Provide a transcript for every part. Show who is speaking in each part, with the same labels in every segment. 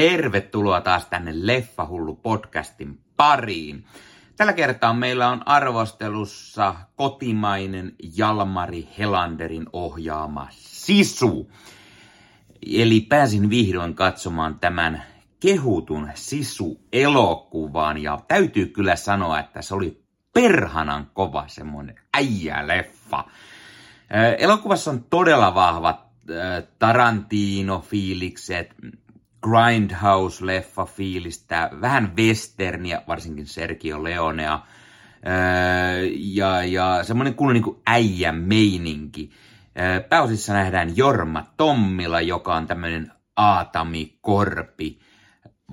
Speaker 1: tervetuloa taas tänne Leffahullu podcastin pariin. Tällä kertaa meillä on arvostelussa kotimainen Jalmari Helanderin ohjaama Sisu. Eli pääsin vihdoin katsomaan tämän kehutun Sisu-elokuvan ja täytyy kyllä sanoa, että se oli perhanan kova semmonen äijä-leffa. Elokuvassa on todella vahvat Tarantino-fiilikset, Grindhouse-leffa fiilistä, vähän westernia, varsinkin Sergio Leonea, ja, ja semmoinen kunnon niin äijän meininki. Pääosissa nähdään Jorma Tommila, joka on tämmöinen Aatami Korpi,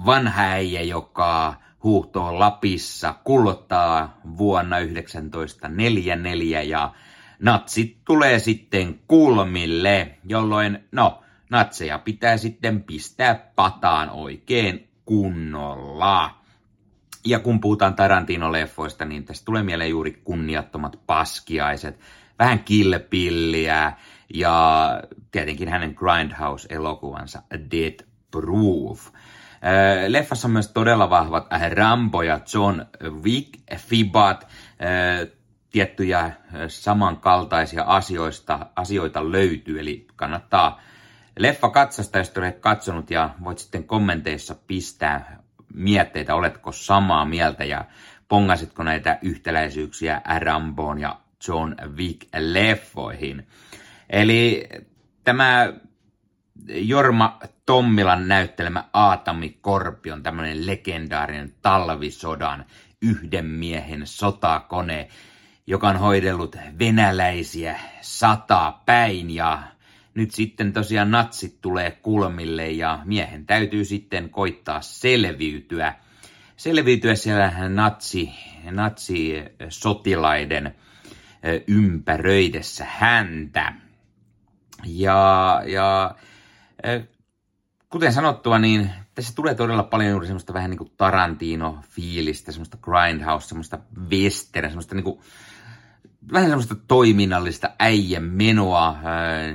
Speaker 1: vanha äijä, joka huuhtoo Lapissa, kullottaa vuonna 1944 ja natsit tulee sitten kulmille, jolloin, no, natseja pitää sitten pistää pataan oikein kunnolla. Ja kun puhutaan Tarantino-leffoista, niin tästä tulee mieleen juuri kunniattomat paskiaiset, vähän kilpilliä ja tietenkin hänen Grindhouse-elokuvansa Dead Proof. Leffassa on myös todella vahvat Rambo ja John Wick, Fibat, tiettyjä samankaltaisia asioista, asioita löytyy, eli kannattaa leffa katsasta, jos olet katsonut ja voit sitten kommenteissa pistää mietteitä, oletko samaa mieltä ja pongasitko näitä yhtäläisyyksiä Ramboon ja John Wick-leffoihin. Eli tämä Jorma Tommilan näyttelemä Aatami Korpi on tämmöinen legendaarinen talvisodan yhden miehen sotakone, joka on hoidellut venäläisiä sata päin ja nyt sitten tosiaan natsit tulee kulmille ja miehen täytyy sitten koittaa selviytyä. Selviytyä siellä natsi, natsi sotilaiden ympäröidessä häntä. Ja, ja kuten sanottua, niin tässä tulee todella paljon juuri semmoista vähän niin kuin Tarantino-fiilistä, semmoista grindhouse, semmoista western, semmoista niin kuin, vähän semmoista toiminnallista äijän menoa äh,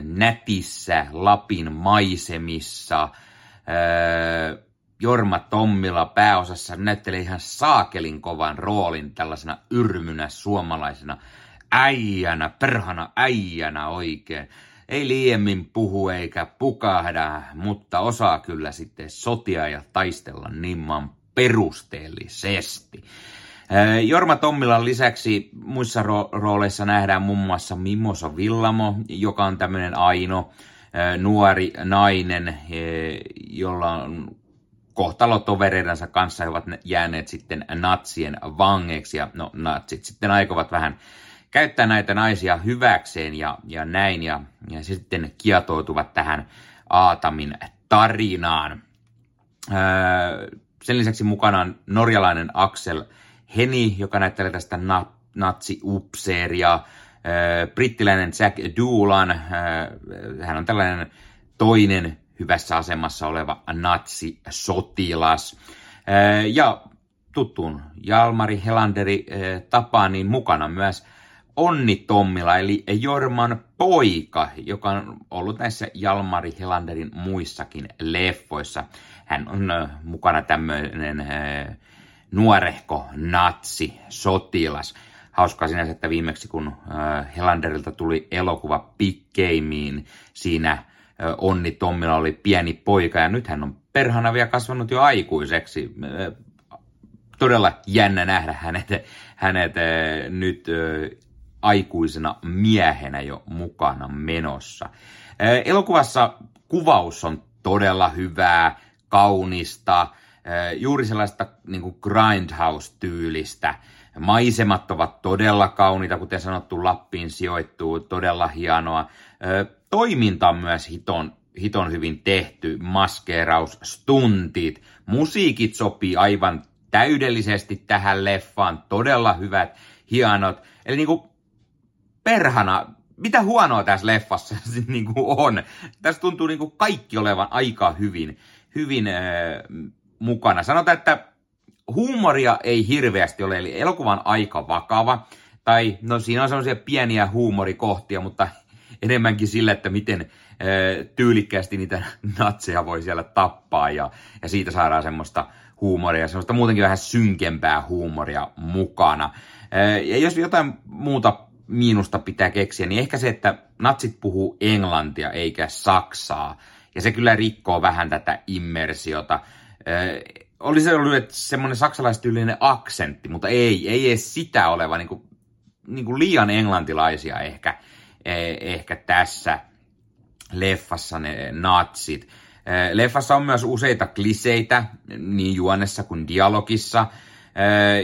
Speaker 1: nätissä Lapin maisemissa. Äh, Jorma Tommila pääosassa näyttelee ihan saakelin kovan roolin tällaisena yrmynä suomalaisena äijänä, perhana äijänä oikein. Ei liiemmin puhu eikä pukahda, mutta osaa kyllä sitten sotia ja taistella nimman perusteellisesti. Jorma Tommilan lisäksi muissa ro- rooleissa nähdään muun muassa Mimosa Villamo, joka on tämmöinen aino nuori nainen, jolla on kohtalotovereidensa kanssa he ovat jääneet sitten natsien vangeiksi ja no, natsit sitten aikovat vähän käyttää näitä naisia hyväkseen ja, ja näin ja, ja sitten kietoutuvat tähän Aatamin tarinaan. Sen lisäksi mukana on norjalainen Axel Heni, joka näyttelee tästä na- natsi-upseeria, äh, brittiläinen Jack Doolan, äh, hän on tällainen toinen hyvässä asemassa oleva natsi-sotilas. Äh, ja tuttuun Jalmari Helanderi tapaan, niin mukana myös Onni Tommila, eli Jorman poika, joka on ollut näissä Jalmari Helanderin muissakin leffoissa. Hän on mukana tämmöinen nuorehko natsi, sotilas. Hauskaa sinänsä, että viimeksi kun äh, Helanderilta tuli elokuva Gameen, siinä äh, Onni Tommila oli pieni poika ja nyt hän on perhana vielä kasvanut jo aikuiseksi. Äh, todella jännä nähdä hänet, hänet nyt aikuisena miehenä jo mukana menossa. Elokuvassa kuvaus on todella hyvää, kaunista, juuri sellaista niin kuin grindhouse-tyylistä. Maisemat ovat todella kauniita, kuten sanottu, Lappiin sijoittuu, todella hienoa. Toiminta on myös hiton, hiton hyvin tehty, maskeeraus, stuntit, musiikit sopii aivan täydellisesti tähän leffaan, todella hyvät, hienot. Eli niin kuin perhana, mitä huonoa tässä leffassa niin kuin on? Tässä tuntuu niin kuin kaikki olevan aika hyvin, hyvin äh, mukana. Sanotaan, että huumoria ei hirveästi ole, eli elokuva on aika vakava. Tai no siinä on sellaisia pieniä huumorikohtia, mutta enemmänkin sillä, että miten tyylikkäästi niitä natseja voi siellä tappaa ja, ja siitä saadaan semmoista huumoria, semmoista muutenkin vähän synkempää huumoria mukana. Ja jos jotain muuta miinusta pitää keksiä, niin ehkä se, että natsit puhuu englantia eikä saksaa. Ja se kyllä rikkoo vähän tätä immersiota. Oli se ollut että semmoinen saksalaistyylinen aksentti, mutta ei, ei edes sitä ole, vaan niin kuin, niin kuin liian englantilaisia ehkä, e, ehkä tässä leffassa ne natsit. Leffassa on myös useita kliseitä, niin juonessa kuin dialogissa,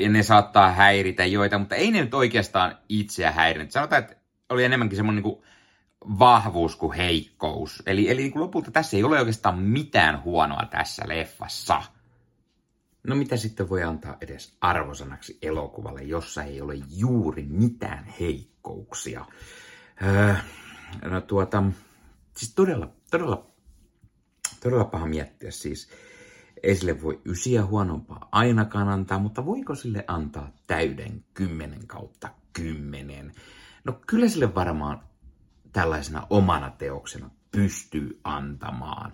Speaker 1: ja ne saattaa häiritä joita, mutta ei ne nyt oikeastaan itseä häirinyt. Sanotaan, että oli enemmänkin semmoinen niin vahvuus kuin heikkous. Eli, eli niin kuin lopulta tässä ei ole oikeastaan mitään huonoa tässä leffassa. No mitä sitten voi antaa edes arvosanaksi elokuvalle, jossa ei ole juuri mitään heikkouksia? Öö, no tuota, siis todella, todella, todella paha miettiä siis. Ei sille voi ysiä huonompaa ainakaan antaa, mutta voiko sille antaa täyden kymmenen kautta kymmenen? No kyllä sille varmaan tällaisena omana teoksena pystyy antamaan.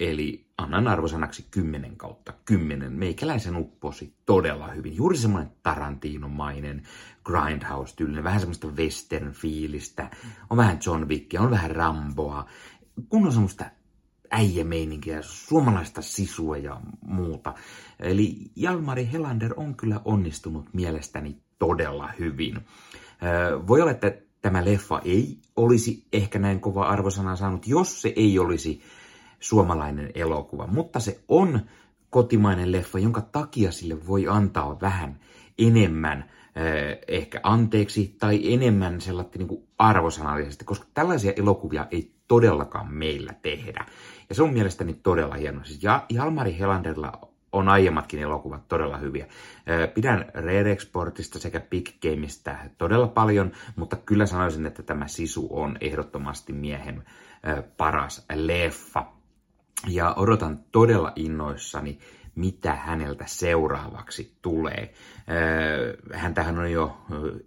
Speaker 1: Eli annan arvosanaksi 10 kautta 10. Meikäläisen upposi todella hyvin. Juuri semmoinen Tarantinomainen Grindhouse-tyylinen, vähän semmoista western-fiilistä. On vähän John Wickia, on vähän Ramboa. Kun on semmoista äijämeininkiä, suomalaista sisua ja muuta. Eli Jalmari Helander on kyllä onnistunut mielestäni todella hyvin. Voi olla, että tämä leffa ei olisi ehkä näin kova arvosana saanut, jos se ei olisi suomalainen elokuva. Mutta se on kotimainen leffa, jonka takia sille voi antaa vähän enemmän eh, ehkä anteeksi tai enemmän sellainen niin arvosanallisesti, koska tällaisia elokuvia ei todellakaan meillä tehdä. Ja se on mielestäni todella hieno. Siis Jalmari Helanderilla on aiemmatkin elokuvat todella hyviä. Pidän Rare Exportista sekä Big Gameista todella paljon, mutta kyllä sanoisin, että tämä Sisu on ehdottomasti miehen paras leffa. Ja odotan todella innoissani, mitä häneltä seuraavaksi tulee. Häntähän on jo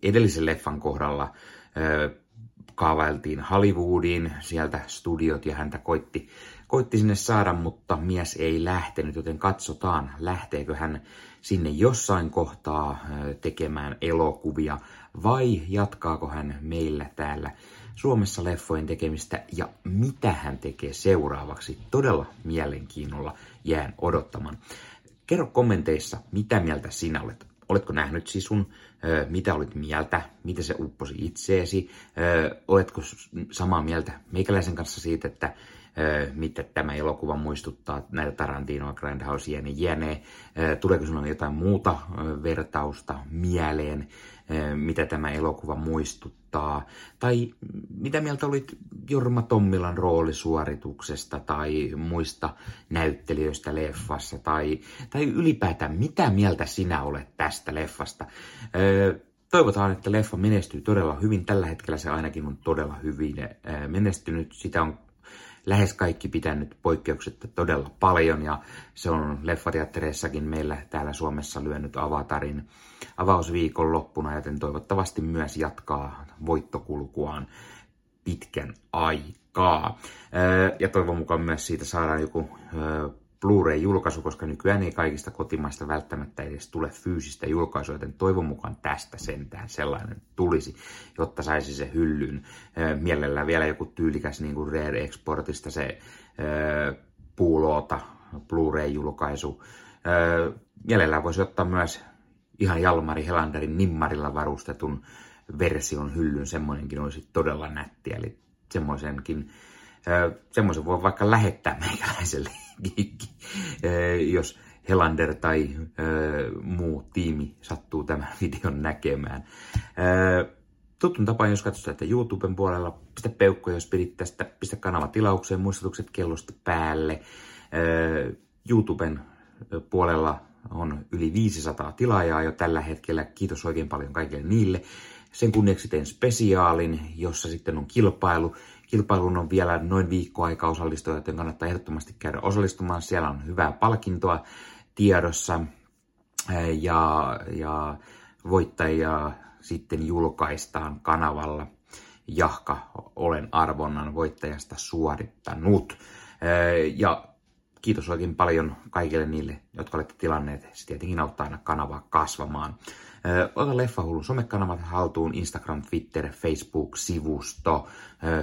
Speaker 1: edellisen leffan kohdalla kaavailtiin Hollywoodiin, sieltä studiot ja häntä koitti koitti sinne saada, mutta mies ei lähtenyt, joten katsotaan, lähteekö hän sinne jossain kohtaa tekemään elokuvia vai jatkaako hän meillä täällä Suomessa leffojen tekemistä ja mitä hän tekee seuraavaksi. Todella mielenkiinnolla jään odottamaan. Kerro kommenteissa, mitä mieltä sinä olet. Oletko nähnyt sisun? Mitä olit mieltä? Miten se upposi itseesi? Oletko samaa mieltä meikäläisen kanssa siitä, että mitä tämä elokuva muistuttaa näitä Tarantinoa, Grindhousea ja jne. Tuleeko sinulla jotain muuta vertausta mieleen, mitä tämä elokuva muistuttaa? Tai mitä mieltä olit Jorma Tommilan roolisuorituksesta tai muista näyttelijöistä leffassa? Tai, tai ylipäätään, mitä mieltä sinä olet tästä leffasta? Toivotaan, että leffa menestyy todella hyvin. Tällä hetkellä se ainakin on todella hyvin menestynyt. Sitä on lähes kaikki pitänyt poikkeuksetta todella paljon ja se on leffateattereissakin meillä täällä Suomessa lyönyt Avatarin avausviikon loppuna, joten toivottavasti myös jatkaa voittokulkuaan pitkän aikaa. Ja toivon mukaan myös siitä saadaan joku Blu-ray-julkaisu, koska nykyään ei kaikista kotimaista välttämättä edes tule fyysistä julkaisua, joten toivon mukaan tästä sentään sellainen tulisi, jotta saisi se hyllyyn. Mielellään vielä joku tyylikäs niin kuin Rare Exportista se puuloota Blu-ray-julkaisu. Mielellään voisi ottaa myös ihan Jalmari Helanderin nimmarilla varustetun version hyllyyn, semmoinenkin olisi todella nätti, eli semmoisenkin semmoisen voi vaikka lähettää meikäläiselle, jos Helander tai muu tiimi sattuu tämän videon näkemään. Tuttun tapaan, jos katsot että YouTuben puolella, pistä peukko, jos pidit tästä, pistä kanava tilaukseen, muistutukset kellosta päälle. YouTuben puolella on yli 500 tilaajaa jo tällä hetkellä. Kiitos oikein paljon kaikille niille. Sen kunniaksi teen spesiaalin, jossa sitten on kilpailu. Kilpailuun on vielä noin viikko aika osallistua, joten kannattaa ehdottomasti käydä osallistumaan. Siellä on hyvää palkintoa tiedossa ja, ja voittajia sitten julkaistaan kanavalla. jahka olen arvonnan voittajasta suorittanut. Ja kiitos oikein paljon kaikille niille, jotka olette tilanneet. Se tietenkin auttaa aina kanavaa kasvamaan. Ota Leffahullun somekanavat haltuun, Instagram, Twitter, Facebook-sivusto,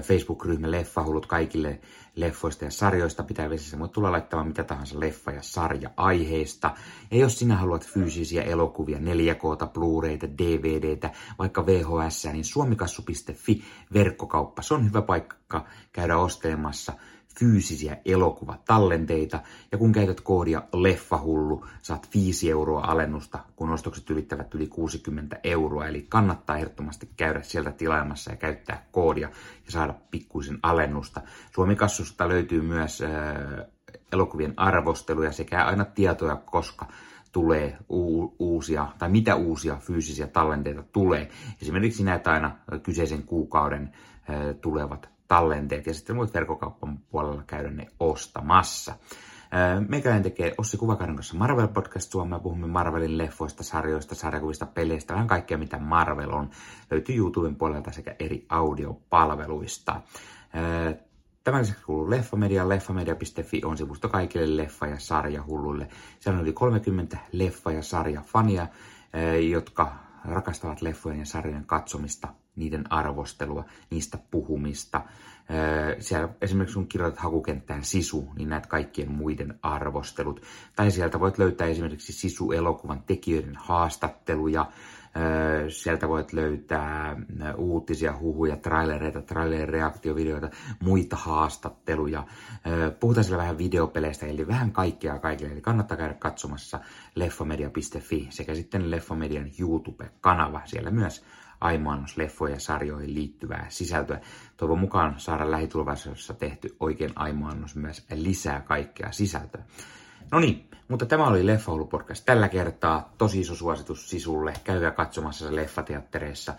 Speaker 1: Facebook-ryhmä Leffahullut kaikille leffoista ja sarjoista pitää vesissä. Voit tulla laittamaan mitä tahansa leffa- ja sarja-aiheista. Ja jos sinä haluat fyysisiä elokuvia, 4K, Blu-rayta, DVDtä, vaikka VHS, niin suomikassu.fi verkkokauppa. Se on hyvä paikka käydä ostelemassa fyysisiä elokuvatallenteita, ja kun käytät koodia LEFFAHULLU, saat 5 euroa alennusta, kun ostokset ylittävät yli 60 euroa, eli kannattaa ehdottomasti käydä sieltä tilaamassa ja käyttää koodia ja saada pikkuisen alennusta. Suomikassusta löytyy myös äh, elokuvien arvosteluja sekä aina tietoja, koska tulee u- uusia, tai mitä uusia fyysisiä tallenteita tulee. Esimerkiksi näitä aina kyseisen kuukauden äh, tulevat tallenteet ja sitten voit verkkokauppan puolella käydä ne ostamassa. Meikäläinen tekee Ossi Kuvakainen kanssa Marvel Podcast Suomea. Puhumme Marvelin leffoista, sarjoista, sarjakuvista, peleistä, vähän kaikkea mitä Marvel on. Löytyy YouTuben puolelta sekä eri audiopalveluista. Tämän lisäksi kuuluu Leffamedia. Leffamedia.fi on sivusto kaikille leffa- ja sarjahulluille. Siellä on yli 30 leffa- ja sarjafania, jotka rakastavat leffojen ja sarjojen katsomista, niiden arvostelua, niistä puhumista. Siellä esimerkiksi kun kirjoitat hakukenttään sisu, niin näet kaikkien muiden arvostelut. Tai sieltä voit löytää esimerkiksi sisu-elokuvan tekijöiden haastatteluja, Sieltä voit löytää uutisia, huhuja, trailereita, trailer-reaktiovideoita, muita haastatteluja. Puhutaan siellä vähän videopeleistä, eli vähän kaikkea kaikille. Eli kannattaa käydä katsomassa leffamedia.fi sekä sitten Leffamedian YouTube-kanava. Siellä myös aimaannos leffoja ja sarjoihin liittyvää sisältöä. Toivon mukaan saada lähitulevaisuudessa tehty oikein aimaannos myös lisää kaikkea sisältöä. No niin, mutta tämä oli Leffa podcast tällä kertaa. Tosi iso suositus sisulle. Käykää katsomassa se leffateattereissa.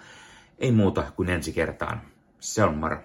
Speaker 1: Ei muuta kuin ensi kertaan. Se on moro.